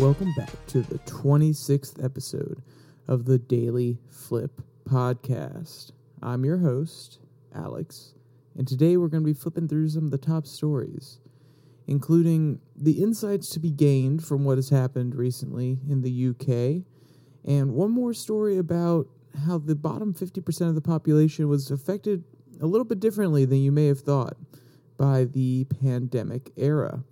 Welcome back to the 26th episode of the Daily Flip Podcast. I'm your host, Alex, and today we're going to be flipping through some of the top stories, including the insights to be gained from what has happened recently in the UK, and one more story about how the bottom 50% of the population was affected a little bit differently than you may have thought by the pandemic era.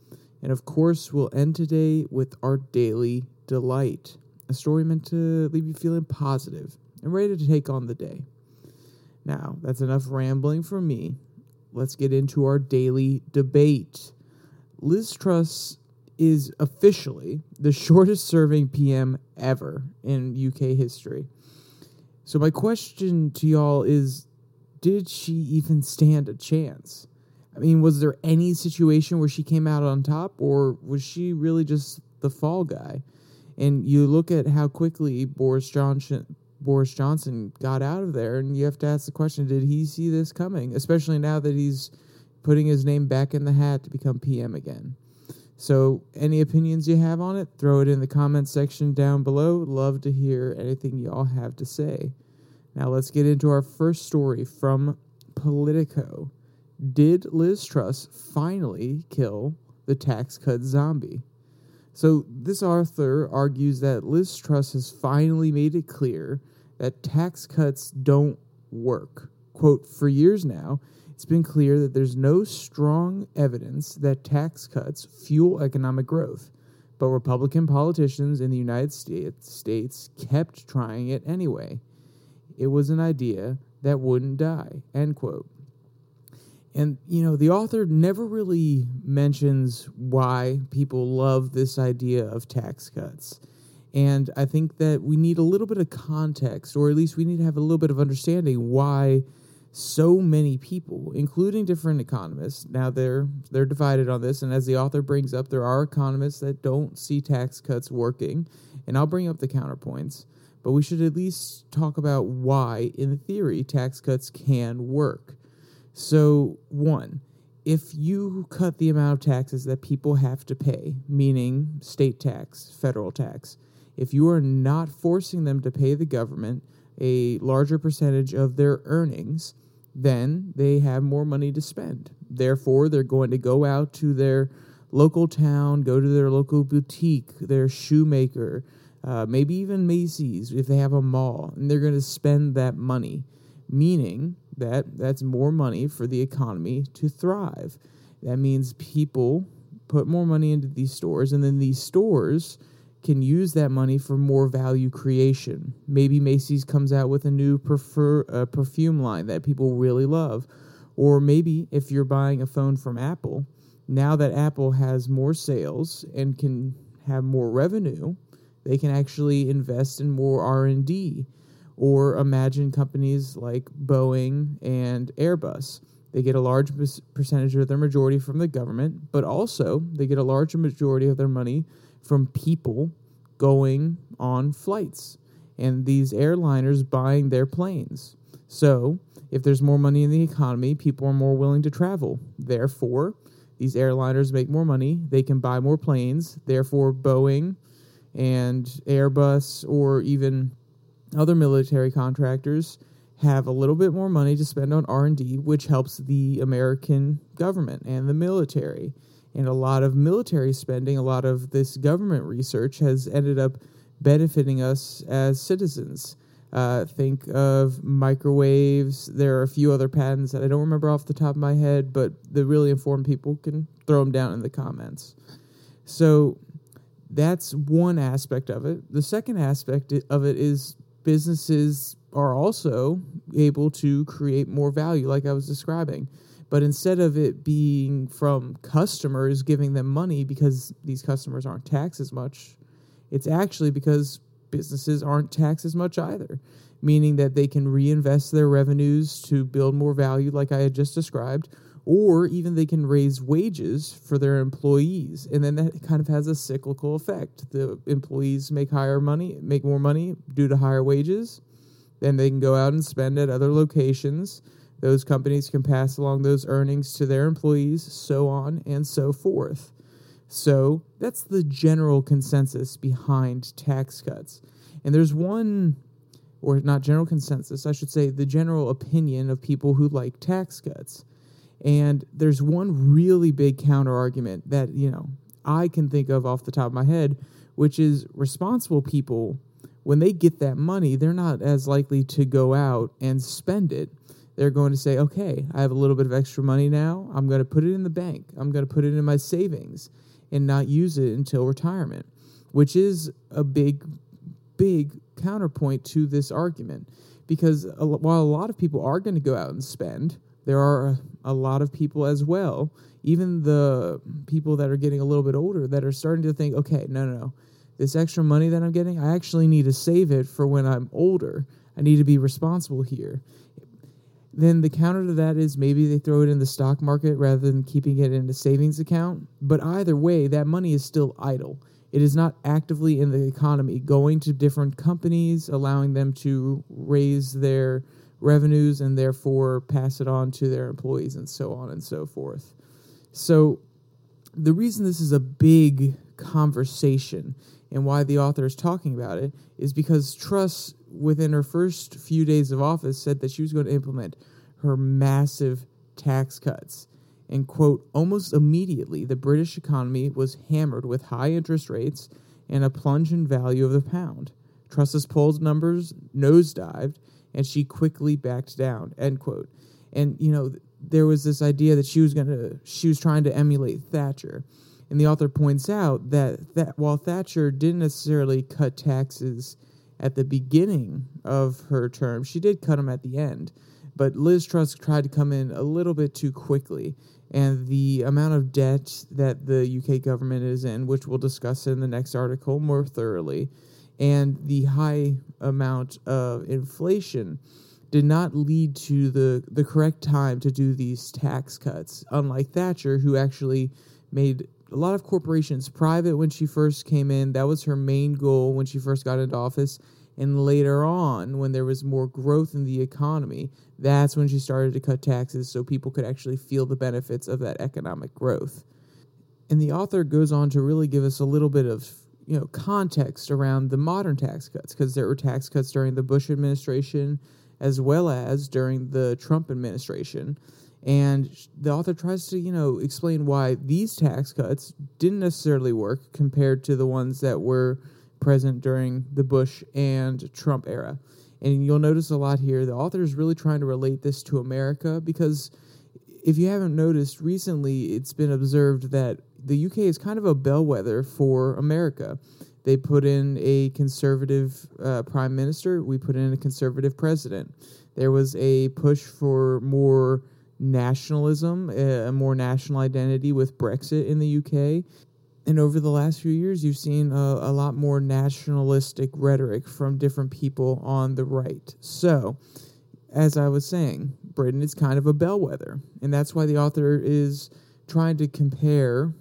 And of course, we'll end today with our daily delight, a story meant to leave you feeling positive and ready to take on the day. Now, that's enough rambling from me. Let's get into our daily debate. Liz Truss is officially the shortest serving PM ever in UK history. So, my question to y'all is did she even stand a chance? I mean, was there any situation where she came out on top, or was she really just the fall guy? And you look at how quickly Boris Johnson Boris Johnson got out of there, and you have to ask the question: Did he see this coming? Especially now that he's putting his name back in the hat to become PM again. So, any opinions you have on it, throw it in the comments section down below. Love to hear anything y'all have to say. Now, let's get into our first story from Politico. Did Liz Truss finally kill the tax cut zombie? So, this author argues that Liz Truss has finally made it clear that tax cuts don't work. Quote, for years now, it's been clear that there's no strong evidence that tax cuts fuel economic growth. But Republican politicians in the United States kept trying it anyway. It was an idea that wouldn't die. End quote. And, you know, the author never really mentions why people love this idea of tax cuts. And I think that we need a little bit of context, or at least we need to have a little bit of understanding why so many people, including different economists, now they're they're divided on this. And as the author brings up, there are economists that don't see tax cuts working, and I'll bring up the counterpoints. But we should at least talk about why, in theory, tax cuts can work. So, one, if you cut the amount of taxes that people have to pay, meaning state tax, federal tax, if you are not forcing them to pay the government a larger percentage of their earnings, then they have more money to spend. Therefore, they're going to go out to their local town, go to their local boutique, their shoemaker, uh, maybe even Macy's if they have a mall, and they're going to spend that money, meaning that that's more money for the economy to thrive. That means people put more money into these stores, and then these stores can use that money for more value creation. Maybe Macy's comes out with a new prefer, uh, perfume line that people really love. Or maybe if you're buying a phone from Apple, now that Apple has more sales and can have more revenue, they can actually invest in more R&D or imagine companies like Boeing and Airbus. They get a large percentage of their majority from the government, but also they get a larger majority of their money from people going on flights and these airliners buying their planes. So, if there's more money in the economy, people are more willing to travel. Therefore, these airliners make more money, they can buy more planes. Therefore, Boeing and Airbus or even other military contractors have a little bit more money to spend on R&D which helps the American government and the military. And a lot of military spending a lot of this government research has ended up benefiting us as citizens. Uh, think of microwaves. There are a few other patents that I don't remember off the top of my head but the really informed people can throw them down in the comments. So that's one aspect of it. The second aspect of it is businesses are also able to create more value, like I was describing. But instead of it being from customers giving them money because these customers aren't taxed as much, it's actually because businesses aren't taxed as much either, meaning that they can reinvest their revenues to build more value, like I had just described, or even they can raise wages for their employees and then that kind of has a cyclical effect the employees make higher money make more money due to higher wages then they can go out and spend at other locations those companies can pass along those earnings to their employees so on and so forth So that's the general consensus behind tax cuts. And there's one, or not general consensus, I should say, the general opinion of people who like tax cuts. And there's one really big counter argument that, you know, I can think of off the top of my head, which is responsible people, when they get that money, they're not as likely to go out and spend it. They're going to say, okay, I have a little bit of extra money now. I'm going to put it in the bank. I'm going to put it in my savings and not use it until retirement, which is a big, big counterpoint to this argument. Because while a lot of people are going to go out and spend, there are a lot of people as well, even the people that are getting a little bit older, that are starting to think, okay, no, no, no. This extra money that I'm getting, I actually need to save it for when I'm older. I need to be responsible here. Then the counter to that is maybe they throw it in the stock market rather than keeping it in a savings account. But either way, that money is still idle. It is not actively in the economy, going to different companies, allowing them to raise their revenues and therefore pass it on to their employees and so on and so forth. So, the reason this is a big conversation and why the author is talking about it is because Truss, within her first few days of office, said that she was going to implement her massive tax cuts. And, quote, almost immediately, the British economy was hammered with high interest rates and a plunge in value of the pound. Truss's polls numbers nosedived, and she quickly backed down, end quote. And, you know, there was this idea that she was going to, she was trying to emulate Thatcher. And the author points out that, that while Thatcher didn't necessarily cut taxes at the beginning of her term, she did cut them at the end. But Liz Truss tried to come in a little bit too quickly. And the amount of debt that the UK government is in, which we'll discuss in the next article more thoroughly, and the high amount of inflation did not lead to the, the correct time to do these tax cuts, unlike Thatcher, who actually made a lot of corporations private when she first came in. That was her main goal when she first got into office. And later on, when there was more growth in the economy, that's when she started to cut taxes so people could actually feel the benefits of that economic growth. And the author goes on to really give us a little bit of you know context around the modern tax cuts because there were tax cuts during the Bush administration as well as during the Trump administration. And the author tries to, you know, explain why these tax cuts didn't necessarily work compared to the ones that were present during the Bush and Trump era. And you'll notice a lot here. The author is really trying to relate this to America because if you haven't noticed recently, it's been observed that the UK is kind of a bellwether for America. They put in a conservative uh, prime minister, we put in a conservative president. There was a push for more nationalism, a more national identity with Brexit in the UK. And over the last few years, you've seen a, a, lot more nationalistic rhetoric from different people on the right. So, as I was saying, Britain is kind of a bellwether. And that's why the author is trying to compare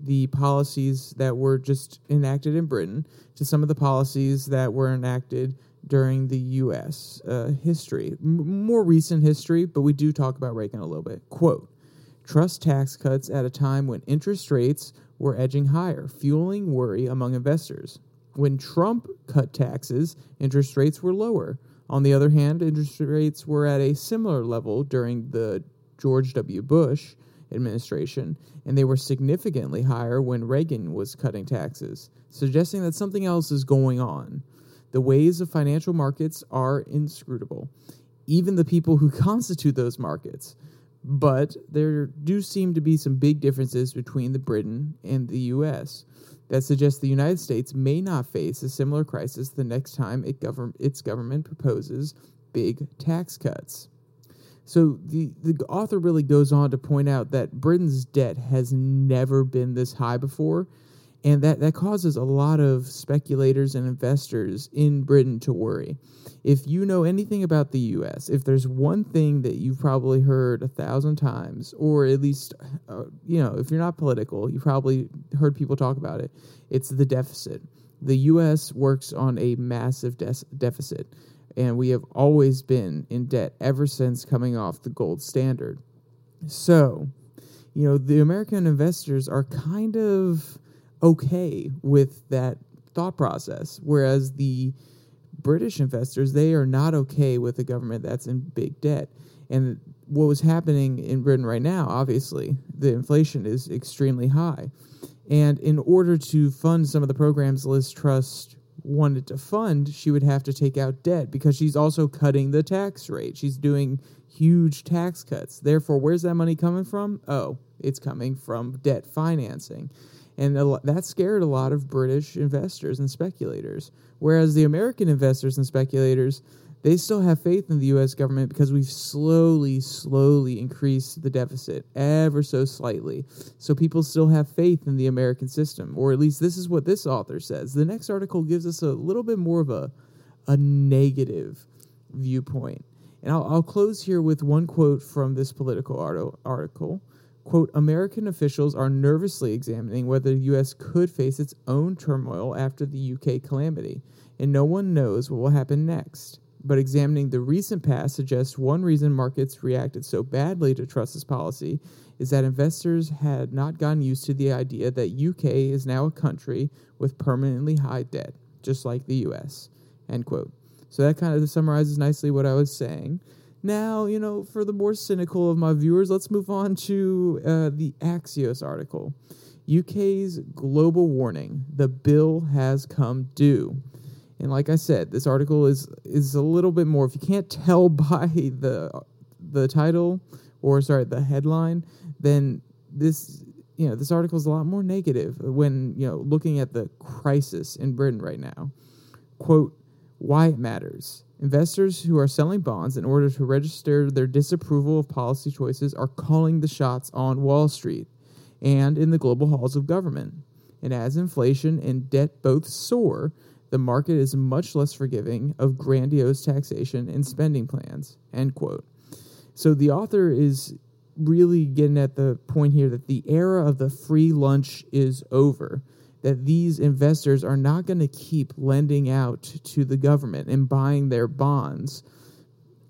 the policies that were just enacted in Britain to some of the policies that were enacted during the U.S. Uh, history, M- more recent history, but we do talk about Reagan a little bit. Quote Truss tax cuts at a time when interest rates were edging higher, fueling worry among investors. When Trump cut taxes, interest rates were lower. On the other hand, interest rates were at a similar level during the George W. Bush administration, and they were significantly higher when Reagan was cutting taxes, suggesting that something else is going on. The ways of financial markets are inscrutable, even the people who constitute those markets. But there do seem to be some big differences between the Britain and the US that suggest the United States may not face a similar crisis the next time it govern- its government proposes big tax cuts. So the, the author really goes on to point out that Britain's debt has never been this high before, and that, that causes a lot of speculators and investors in Britain to worry. If you know anything about the US, if there's one thing that you've probably heard a thousand times, or at least, uh, you know, if you're not political, you probably heard people talk about it, it's the deficit. The US works on a massive de- deficit and we have always been in debt ever since coming off the gold standard. So, you know, the American investors are kind of okay with that thought process, whereas the British investors they are not okay with a government that's in big debt. And what was happening in Britain right now, obviously, the inflation is extremely high. And in order to fund some of the programs Liz Truss wanted to fund, she would have to take out debt because she's also cutting the tax rate. She's doing huge tax cuts. Therefore, where's that money coming from? Oh, it's coming from debt financing. And that scared a lot of British investors and speculators. Whereas the American investors and speculators, they still have faith in the U.S. government because we've slowly, slowly increased the deficit ever so slightly. So people still have faith in the American system, or at least this is what this author says. The next article gives us a little bit more of a, a negative viewpoint. And I'll, I'll close here with one quote from this Politico article. Quote, American officials are nervously examining whether the U.S. could face its own turmoil after the UK calamity, and no one knows what will happen next but examining the recent past suggests one reason markets reacted so badly to Truss's policy is that investors had not gotten used to the idea that UK is now a country with permanently high debt, just like the US. End quote. So that kind of summarizes nicely what I was saying. Now, you know, for the more cynical of my viewers, let's move on to uh, the Axios article. UK's global warning the bill has come due. And like I said, this article is is a little bit more. If you can't tell by the the title or sorry the headline, then this you know this article is a lot more negative when you know looking at the crisis in Britain right now. Quote: Why it matters. Investors who are selling bonds in order to register their disapproval of policy choices are calling the shots on Wall Street and in the global halls of government. And as inflation and debt both soar, the market is much less forgiving of grandiose taxation and spending plans. End quote. So the author is really getting at the point here that the era of the free lunch is over. That these investors are not going to keep lending out to the government and buying their bonds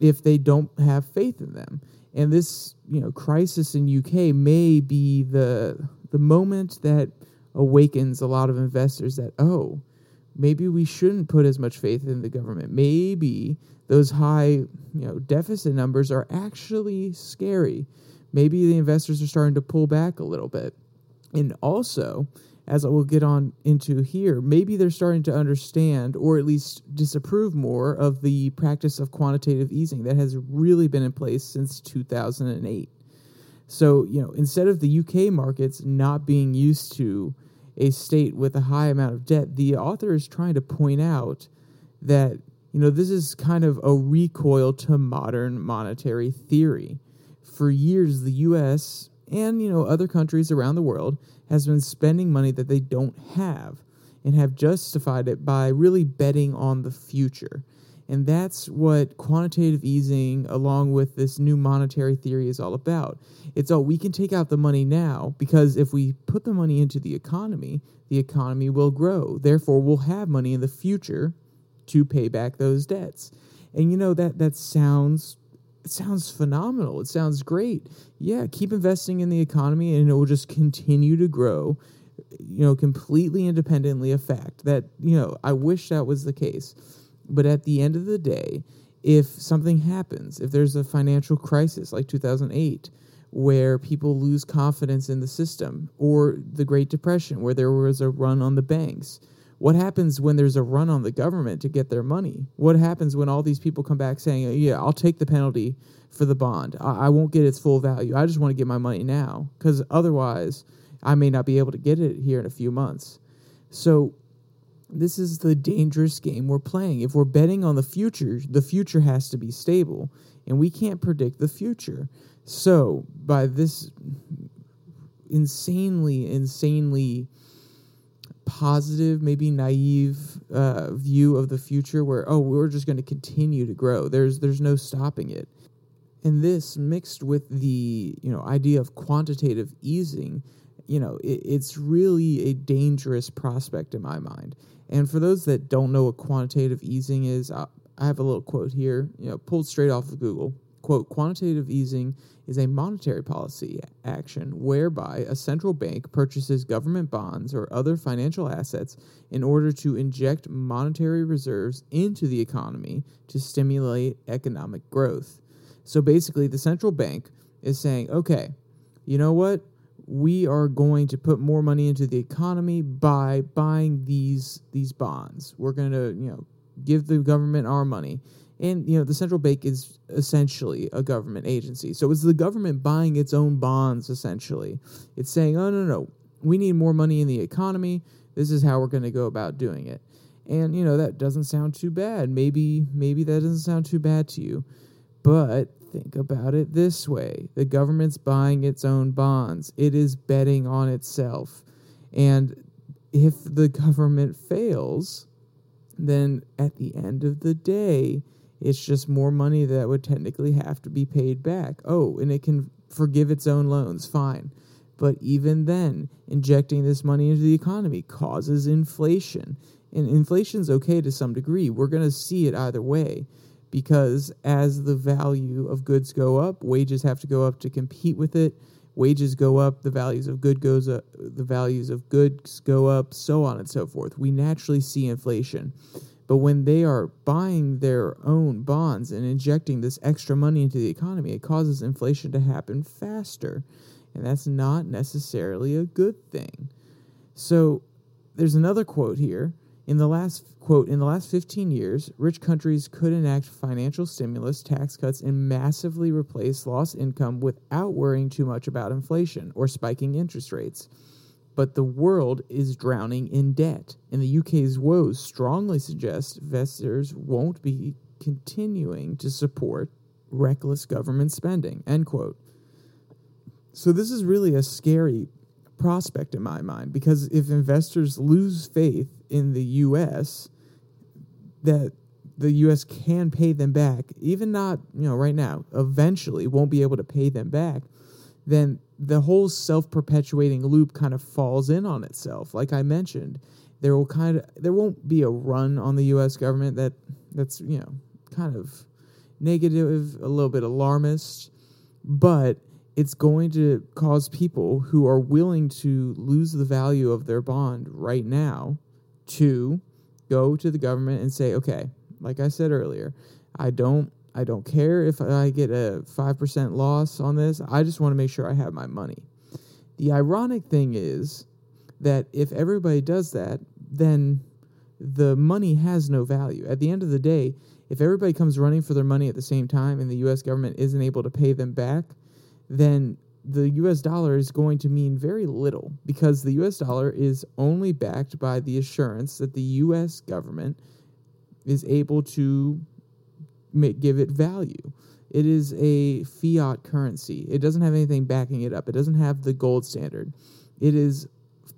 if they don't have faith in them. And this, you know, crisis in UK may be the the moment that awakens a lot of investors that oh, maybe we shouldn't put as much faith in the government. Maybe those high, you know, deficit numbers are actually scary. Maybe the investors are starting to pull back a little bit. And also, as I will get on into here, maybe they're starting to understand or at least disapprove more of the practice of quantitative easing that has really been in place since 2008. So, you know, instead of the UK markets not being used to a state with a high amount of debt, the author is trying to point out that you know this is kind of a recoil to modern monetary theory. For years, the U.S. and you know other countries around the world has been spending money that they don't have, and have justified it by really betting on the future. And that's what quantitative easing, along with this new monetary theory, is all about. It's all we can take out the money now because if we put the money into the economy, the economy will grow. Therefore, we'll have money in the future to pay back those debts. And you know that that sounds it sounds phenomenal. It sounds great. Yeah, keep investing in the economy and it will just continue to grow, you know, completely independently of fact. That, you know, I wish that was the case. But at the end of the day, if something happens, if there's a financial crisis like 2008, where people lose confidence in the system, or the Great Depression, where there was a run on the banks, what happens when there's a run on the government to get their money? What happens when all these people come back saying, oh, Yeah, I'll take the penalty for the bond. I, I won't get its full value. I just want to get my money now, because otherwise, I may not be able to get it here in a few months. So this is the dangerous game we're playing. If we're betting on the future, the future has to be stable, and we can't predict the future. So, by this insanely, insanely positive, maybe naive uh, view of the future, where oh, we're just going to continue to grow. There's there's no stopping it. And this mixed with the you know idea of quantitative easing, you know, it, it's really a dangerous prospect in my mind. And for those that don't know what quantitative easing is, I have a little quote here, you know, pulled straight off of Google. Quote, quantitative easing is a monetary policy action whereby a central bank purchases government bonds or other financial assets in order to inject monetary reserves into the economy to stimulate economic growth. So basically, the central bank is saying, okay, you know what? We are going to put more money into the economy by buying these these bonds. We're going to, you know, give the government our money and you know, the central bank is essentially a government agency. So it's the government buying its own bonds essentially. It's saying, "Oh no, no. We need more money in the economy. This is how we're going to go about doing it." And you know, that doesn't sound too bad. Maybe maybe that doesn't sound too bad to you. But think about it this way. The government's buying its own bonds. It is betting on itself. And if the government fails, then at the end of the day, it's just more money that would technically have to be paid back. Oh, and it can forgive its own loans. Fine. But even then, injecting this money into the economy causes inflation. And inflation's okay to some degree. We're going to see it either way because as the value of goods go up, wages have to go up to compete with it. Wages go up, the values of good goes up, the values of goods go up, so on and so forth. We naturally see inflation. But when they are buying their own bonds and injecting this extra money into the economy, it causes inflation to happen faster. And that's not necessarily a good thing. So there's another quote here. In the last quote, in the last 15 years, rich countries could enact financial stimulus, tax cuts, and massively replace lost income without worrying too much about inflation or spiking interest rates but the world is drowning in debt. And the UK's woes strongly suggest investors won't be continuing to support reckless government spending. End quote. So this is really a scary prospect in my mind because if investors lose faith in the US that the US can pay them back, even not, you know, right now, eventually won't be able to pay them back, then the whole self-perpetuating loop kind of falls in on itself. Like I mentioned, there will kind of there won't be a run on the US government that that's, you know, kind of negative, a little bit alarmist, but it's going to cause people who are willing to lose the value of their bond right now to go to the government and say, okay, like I said earlier, I don't I don't care if I get a 5% loss on this. I just want to make sure I have my money. The ironic thing is that if everybody does that, then the money has no value. At the end of the day, if everybody comes running for their money at the same time and the US government isn't able to pay them back, then the US dollar is going to mean very little because the US dollar is only backed by the assurance that the US government is able to make, give it value. It is a fiat currency. It doesn't have anything backing it up. It doesn't have the gold standard. It is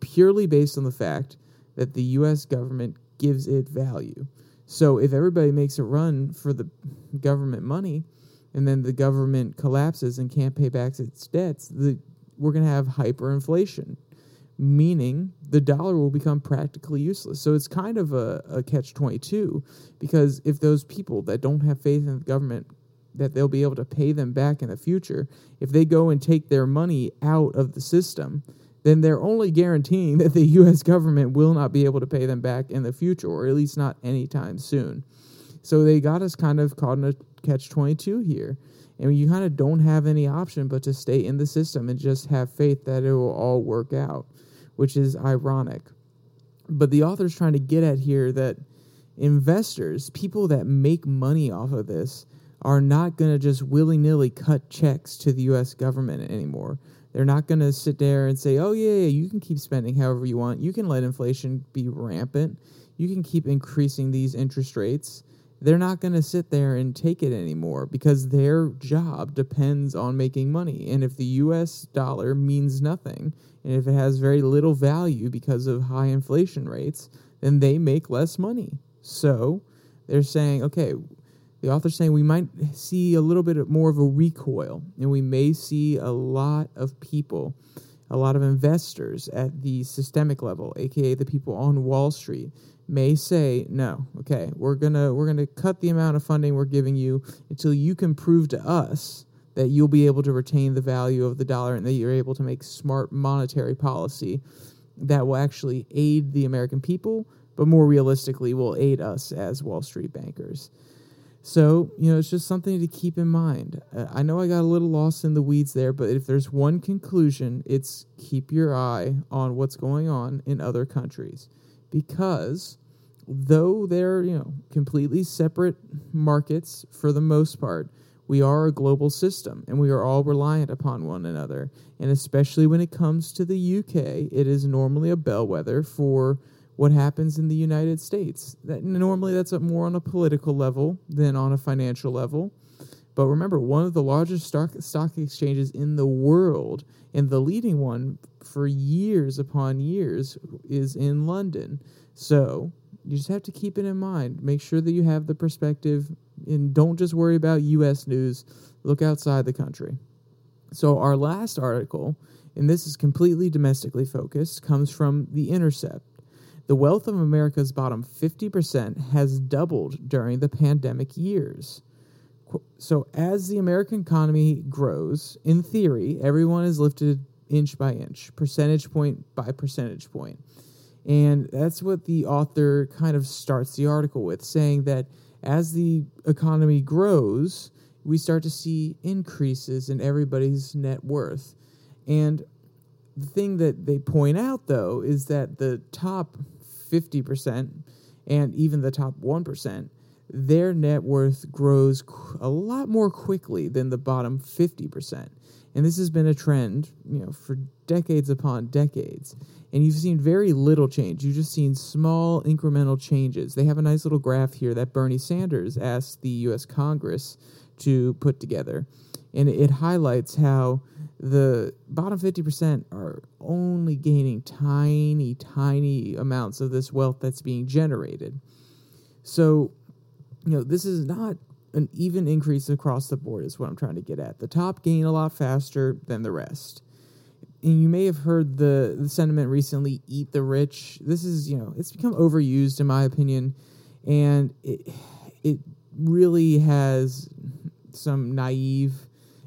purely based on the fact that the US government gives it value. So if everybody makes a run for the government money and then the government collapses and can't pay back its debts, the, we're going to have hyperinflation meaning the dollar will become practically useless. So it's kind of a, a catch 22 because if those people that don't have faith in the government that they'll be able to pay them back in the future, if they go and take their money out of the system, then they're only guaranteeing that the US government will not be able to pay them back in the future, or at least not anytime soon. So they got us kind of caught in a catch 22 here. And you kind of don't have any option but to stay in the system and just have faith that it will all work out which is ironic. But the author's trying to get at here that investors, people that make money off of this, are not going to just willy nilly cut checks to the US government anymore. They're not going to sit there and say, oh, yeah, yeah, you can keep spending however you want. You can let inflation be rampant. You can keep increasing these interest rates they're not going to sit there and take it anymore because their job depends on making money. And if the US dollar means nothing, and if it has very little value because of high inflation rates, then they make less money. So they're saying, okay, the author's saying we might see a little bit more of a recoil, and we may see a lot of people, a lot of investors at the systemic level, aka the people on Wall Street, may say no okay we're gonna we're gonna cut the amount of funding we're giving you until you can prove to us that you'll be able to retain the value of the dollar and that you're able to make smart monetary policy that will actually aid the american people but more realistically will aid us as wall street bankers so, you know, it's just something to keep in mind. I know I got a little lost in the weeds there, but if there's one conclusion, it's keep your eye on what's going on in other countries. Because though they're, you know, completely separate markets for the most part, we are a global system and we are all reliant upon one another. And especially when it comes to the UK, it is normally a bellwether for what happens in the United States. That normally that's more on a political level than on a financial level. But remember, one of the largest stock stock exchanges in the world and the leading one for years upon years is in London. So you just have to keep it in mind. Make sure that you have the perspective and don't just worry about US news. Look outside the country. So our last article, and this is completely domestically focused, comes from The Intercept. The wealth of America's bottom 50% has doubled during the pandemic years. So, as the American economy grows, in theory, everyone is lifted inch by inch, percentage point by percentage point. And that's what the author kind of starts the article with, saying that as the economy grows, we start to see increases in everybody's net worth. And the thing that they point out, though, is that the top 50% and even the top 1%, their net worth grows a lot more quickly than the bottom 50%. And this has been a trend, you know, for decades upon decades. And you've seen very little change. You've just seen small incremental changes. They have a nice little graph here that Bernie Sanders asked the US Congress to put together. And it highlights how the bottom 50% are only gaining tiny, tiny amounts of this wealth that's being generated. So, you know, this is not an even increase across the board, is what I'm trying to get at. The top gain a lot faster than the rest. And you may have heard the, the sentiment recently eat the rich. This is, you know, it's become overused, in my opinion. And it, it really has some naive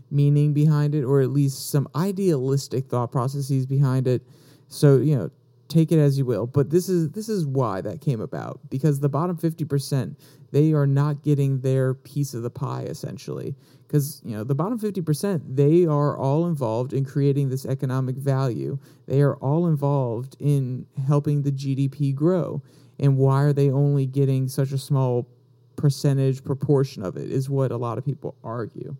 meaning behind it, or at least some idealistic thought processes behind it. So you know, take it as you will. But this is this is why that came about because the bottom fifty percent they are not getting their piece of the pie essentially. Because you know the bottom 50% they are all involved in creating this economic value. They are all involved in helping the gdp grow. And why are they only getting such a small percentage proportion of it is what a lot of people argue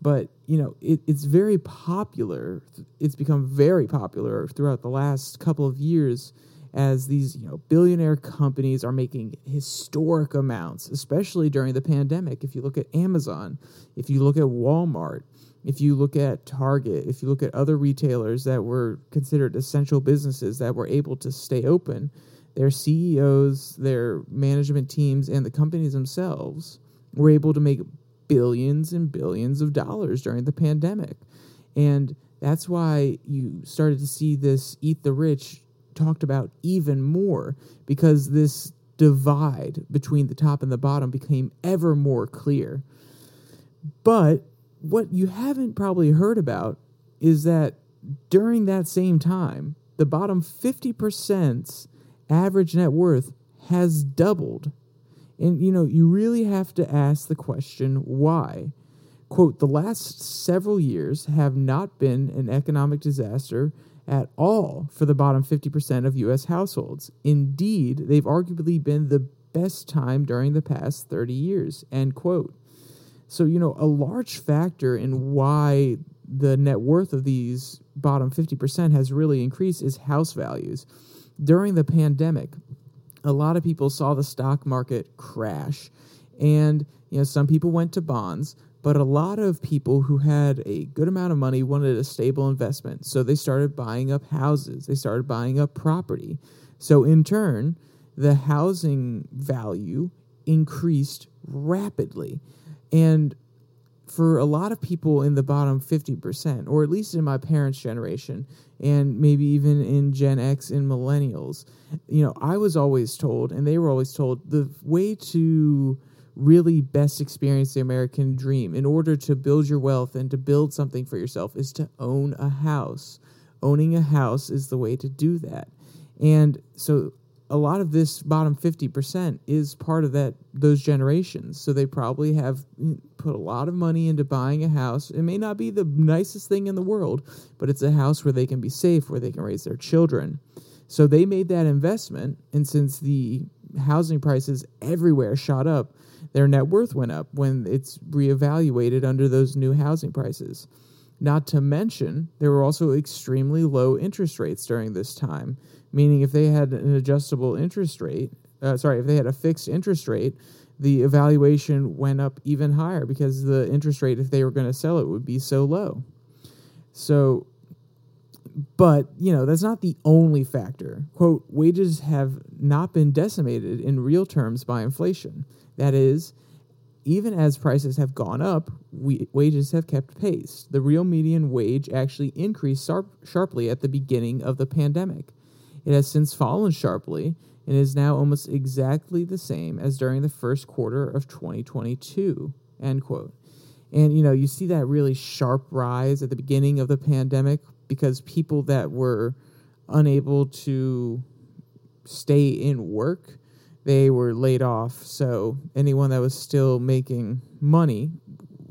but you know it, it's very popular it's become very popular throughout the last couple of years as these you know billionaire companies are making historic amounts especially during the pandemic. If you look at amazon if you look at walmart if you look at target if you look at other retailers that were considered essential businesses that were able to stay open their ceos their management teams and the companies themselves were able to make billions and billions of dollars during the pandemic. And that's why you started to see this eat the rich talked about even more because this divide between the top and the bottom became ever more clear. But what you haven't probably heard about is that during that same time, the bottom 50%'s average net worth has doubled and, you know, you really have to ask the question why. Quote, the last several years have not been an economic disaster at all for the bottom 50% of U.S. households. Indeed, they've arguably been the best time during the past 30 years, end quote. So, you know, a large factor in why the net worth of these bottom 50% has really increased is house values. During the pandemic, a lot of people saw the stock market crash. And, you know, some people went to bonds, but a lot of people who had a good amount of money wanted a stable investment. So they started buying up houses, they started buying up property. So in turn, the housing value increased rapidly. And for a lot of people in the bottom 50%, or at least in my parents' generation, and maybe even in Gen X and millennials, you know, I was always told, and they were always told, the way to really best experience the American dream in order to build your wealth and to build something for yourself is to own a house. Owning a house is the way to do that. And so a lot of this bottom 50% is part of that those generations. So they probably have mm, put a lot of money into buying a house. It may not be the nicest thing in the world but it's a house where they can be safe where they can raise their children. So they made that investment and since the housing prices everywhere shot up their net worth went up when it's reevaluated under those new housing prices. Not to mention there were also extremely low interest rates during this time meaning if they had an adjustable interest rate, uh, sorry, if they had a fixed interest rate, the evaluation went up even higher because the interest rate, if they were going to sell it, would be so low. So, but, you know, that's not the only factor. Quote, wages have not been decimated in real terms by inflation. That is, even as prices have gone up, we, wages have kept pace. The real median wage actually increased sharp, sharply at the beginning of the pandemic. It has since fallen sharply and is now almost exactly the same as during the first quarter of 2022. End quote. And you know, you see that really sharp rise at the beginning of the pandemic because people that were unable to stay in work, they were laid off. So anyone that was still making money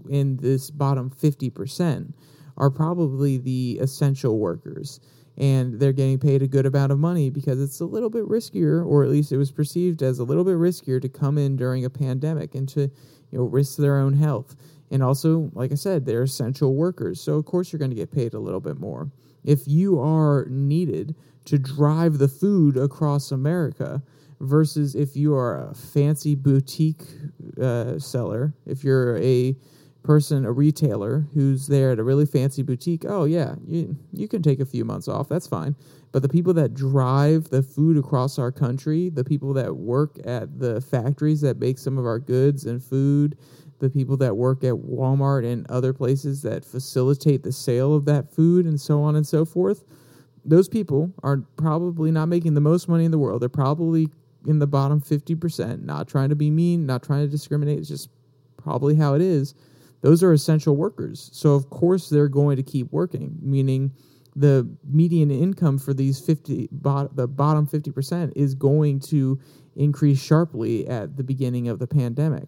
in this bottom 50% are probably the essential workers and they're getting paid a good amount of money because it's a little bit riskier, or at least it was perceived as a little bit riskier to come in during a pandemic and to you know risk their own health. And also, like I said, they're essential workers, so of course you're going to get paid a little bit more. If you are needed to drive the food across America, versus if you are a fancy boutique uh, seller, if you're a person, a retailer who's there at a really fancy boutique, oh yeah, you you can take a few months off. That's fine. But the people that drive the food across our country, the people that work at the factories that make some of our goods and food, the people that work at Walmart and other places that facilitate the sale of that food and so on and so forth, those people are probably not making the most money in the world. They're probably in the bottom 50%, not trying to be mean, not trying to discriminate. It's just probably how it is those are essential workers. So of course they're going to keep working, meaning the median income for these 50 bot, the bottom 50% is going to increase sharply at the beginning of the pandemic.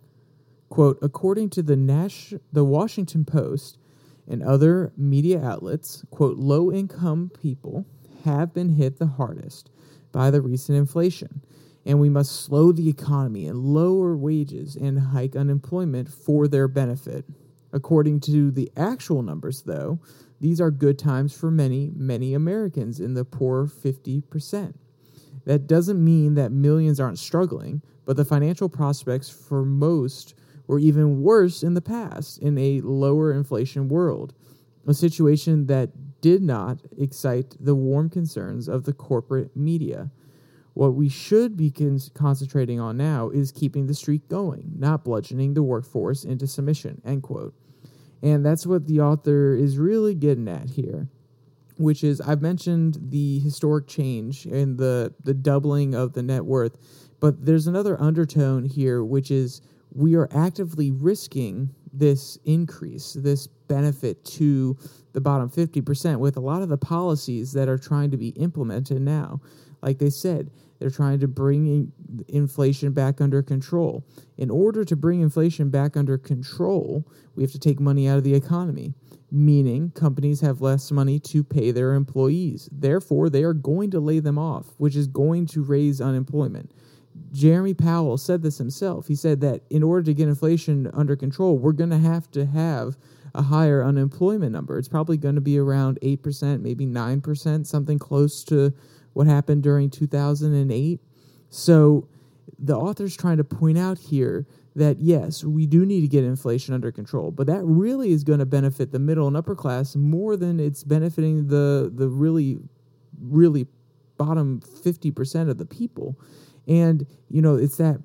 Quote, according to the Nash, the Washington Post and other media outlets, quote, low income people have been hit the hardest by the recent inflation and we must slow the economy and lower wages and hike unemployment for their benefit. According to the actual numbers, though, these are good times for many, many Americans in the poor 50%. That doesn't mean that millions aren't struggling, but the financial prospects for most were even worse in the past in a lower inflation world, a situation that did not excite the warm concerns of the corporate media. What we should be con- concentrating on now is keeping the streak going, not bludgeoning the workforce into submission. End quote. And that's what the author is really getting at here, which is I've mentioned the historic change and the the doubling of the net worth, but there's another undertone here, which is we are actively risking this increase, this benefit to the bottom 50% with a lot of the policies that are trying to be implemented now. Like they said, they're trying to bring in inflation back under control. In order to bring inflation back under control, we have to take money out of the economy, meaning companies have less money to pay their employees. Therefore, they are going to lay them off, which is going to raise unemployment. Jeremy Powell said this himself. He said that in order to get inflation under control, we're going to have to have a higher unemployment number. It's probably going to be around 8%, maybe 9%, something close to what happened during 2008. So the author's trying to point out here that yes, we do need to get inflation under control, but that really is going to benefit the middle and upper class more than it's benefiting the the really really bottom 50% of the people. And you know, it's that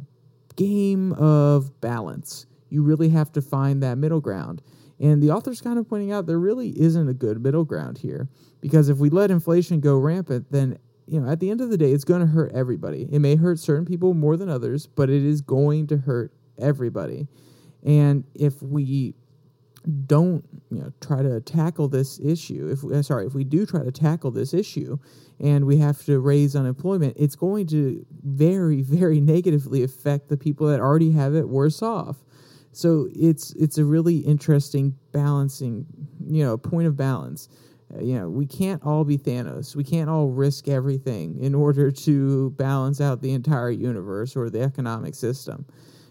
game of balance. You really have to find that middle ground. And the author's kind of pointing out there really isn't a good middle ground here because if we let inflation go rampant, then you know, at the end of the day, it's going to hurt everybody. It may hurt certain people more than others, but it is going to hurt everybody. And if we don't, you know, try to tackle this issue, if we, uh, sorry, if we do try to tackle this issue, and we have to raise unemployment, it's going to very, very negatively affect the people that already have it worse off. So it's it's a really interesting balancing, you know, point of balance. Uh, you know, we can't all be Thanos. We can't all risk everything in order to balance out the entire universe or the economic system.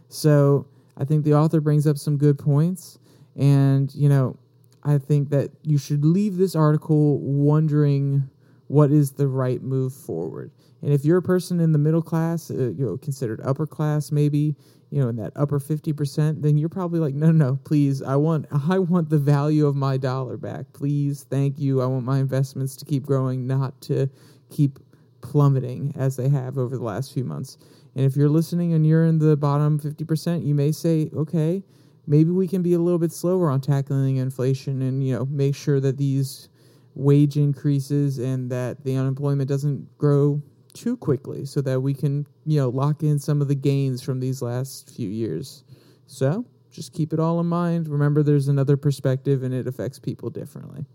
So I think the author brings up some good points, and you know, I think that you should leave this article wondering what is the right move forward. And if you're a person in the middle class, uh, you know, considered upper class, maybe you know, in that upper fifty percent, then you're probably like, no, no, no, please, I want, I want the value of my dollar back, please, thank you. I want my investments to keep growing, not to keep plummeting as they have over the last few months. And if you're listening and you're in the bottom fifty percent, you may say, okay, maybe we can be a little bit slower on tackling inflation, and you know, make sure that these wage increases and that the unemployment doesn't grow too quickly so that we can, you know, lock in some of the gains from these last few years. So just keep it all in mind. Remember, there's another perspective and it affects people differently.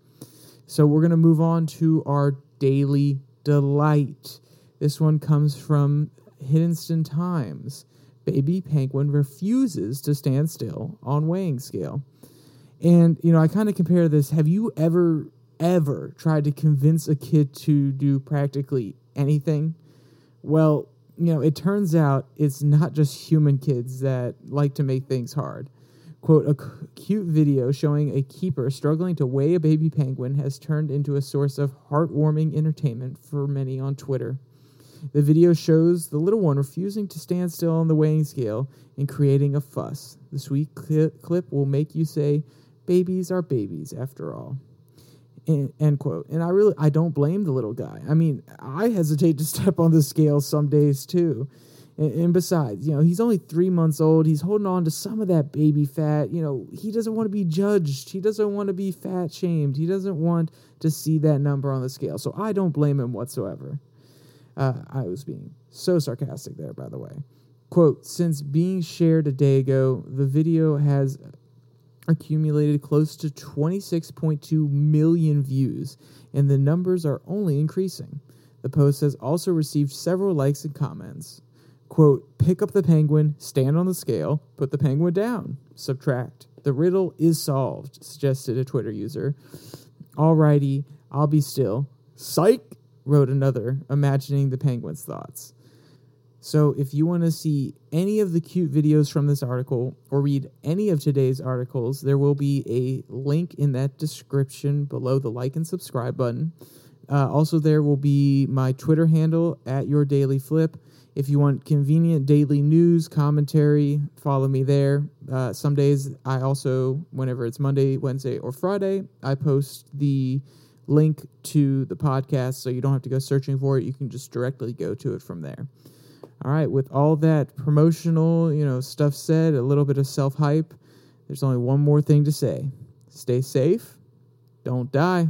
So we're going to move on to our daily delight. This one comes from Hindustan Times. Baby penguin refuses to stand still on weighing scale. And, you know, I kind of compare this. Have you ever ever tried to convince a kid to do practically anything? Well, you know, it turns out it's not just human kids that like to make things hard. Quote, a cute video showing a keeper struggling to weigh a baby penguin has turned into a source of heartwarming entertainment for many on Twitter. The video shows the little one refusing to stand still on the weighing scale and creating a fuss. The sweet clip will make you say, Babies are babies after all end quote. And I really, I don't blame the little guy. I mean, I hesitate to step on the scale some days too. And, and, besides, you know, he's only three months old. He's holding on to some of that baby fat. You know, he doesn't want to be judged. He doesn't want to be fat shamed. He doesn't want to see that number on the scale. So I don't blame him whatsoever. Uh, I was being so sarcastic there, by the way. Quote, since being shared a day ago, the video has accumulated close to 26.2 million views, and the numbers are only increasing. The post has also received several likes and comments. Quote, pick up the penguin, stand on the scale, put the penguin down, subtract. The riddle is solved, suggested a Twitter user. Alrighty, I'll be still. Psych, wrote another, imagining the penguin's thoughts. So if you want to see any of the cute videos from this article or read any of today's articles, there will be a link in that description below the like and subscribe button. Uh, also, there will be my Twitter handle at your daily flip. If you want convenient daily news commentary, follow me there. Uh, some days I also, whenever it's Monday, Wednesday, or Friday, I post the link to the podcast so you don't have to go searching for it. You can just directly go to it from there. All right, with all that promotional, you know, stuff said, a little bit of self hype, there's only one more thing to say. Stay safe, don't die.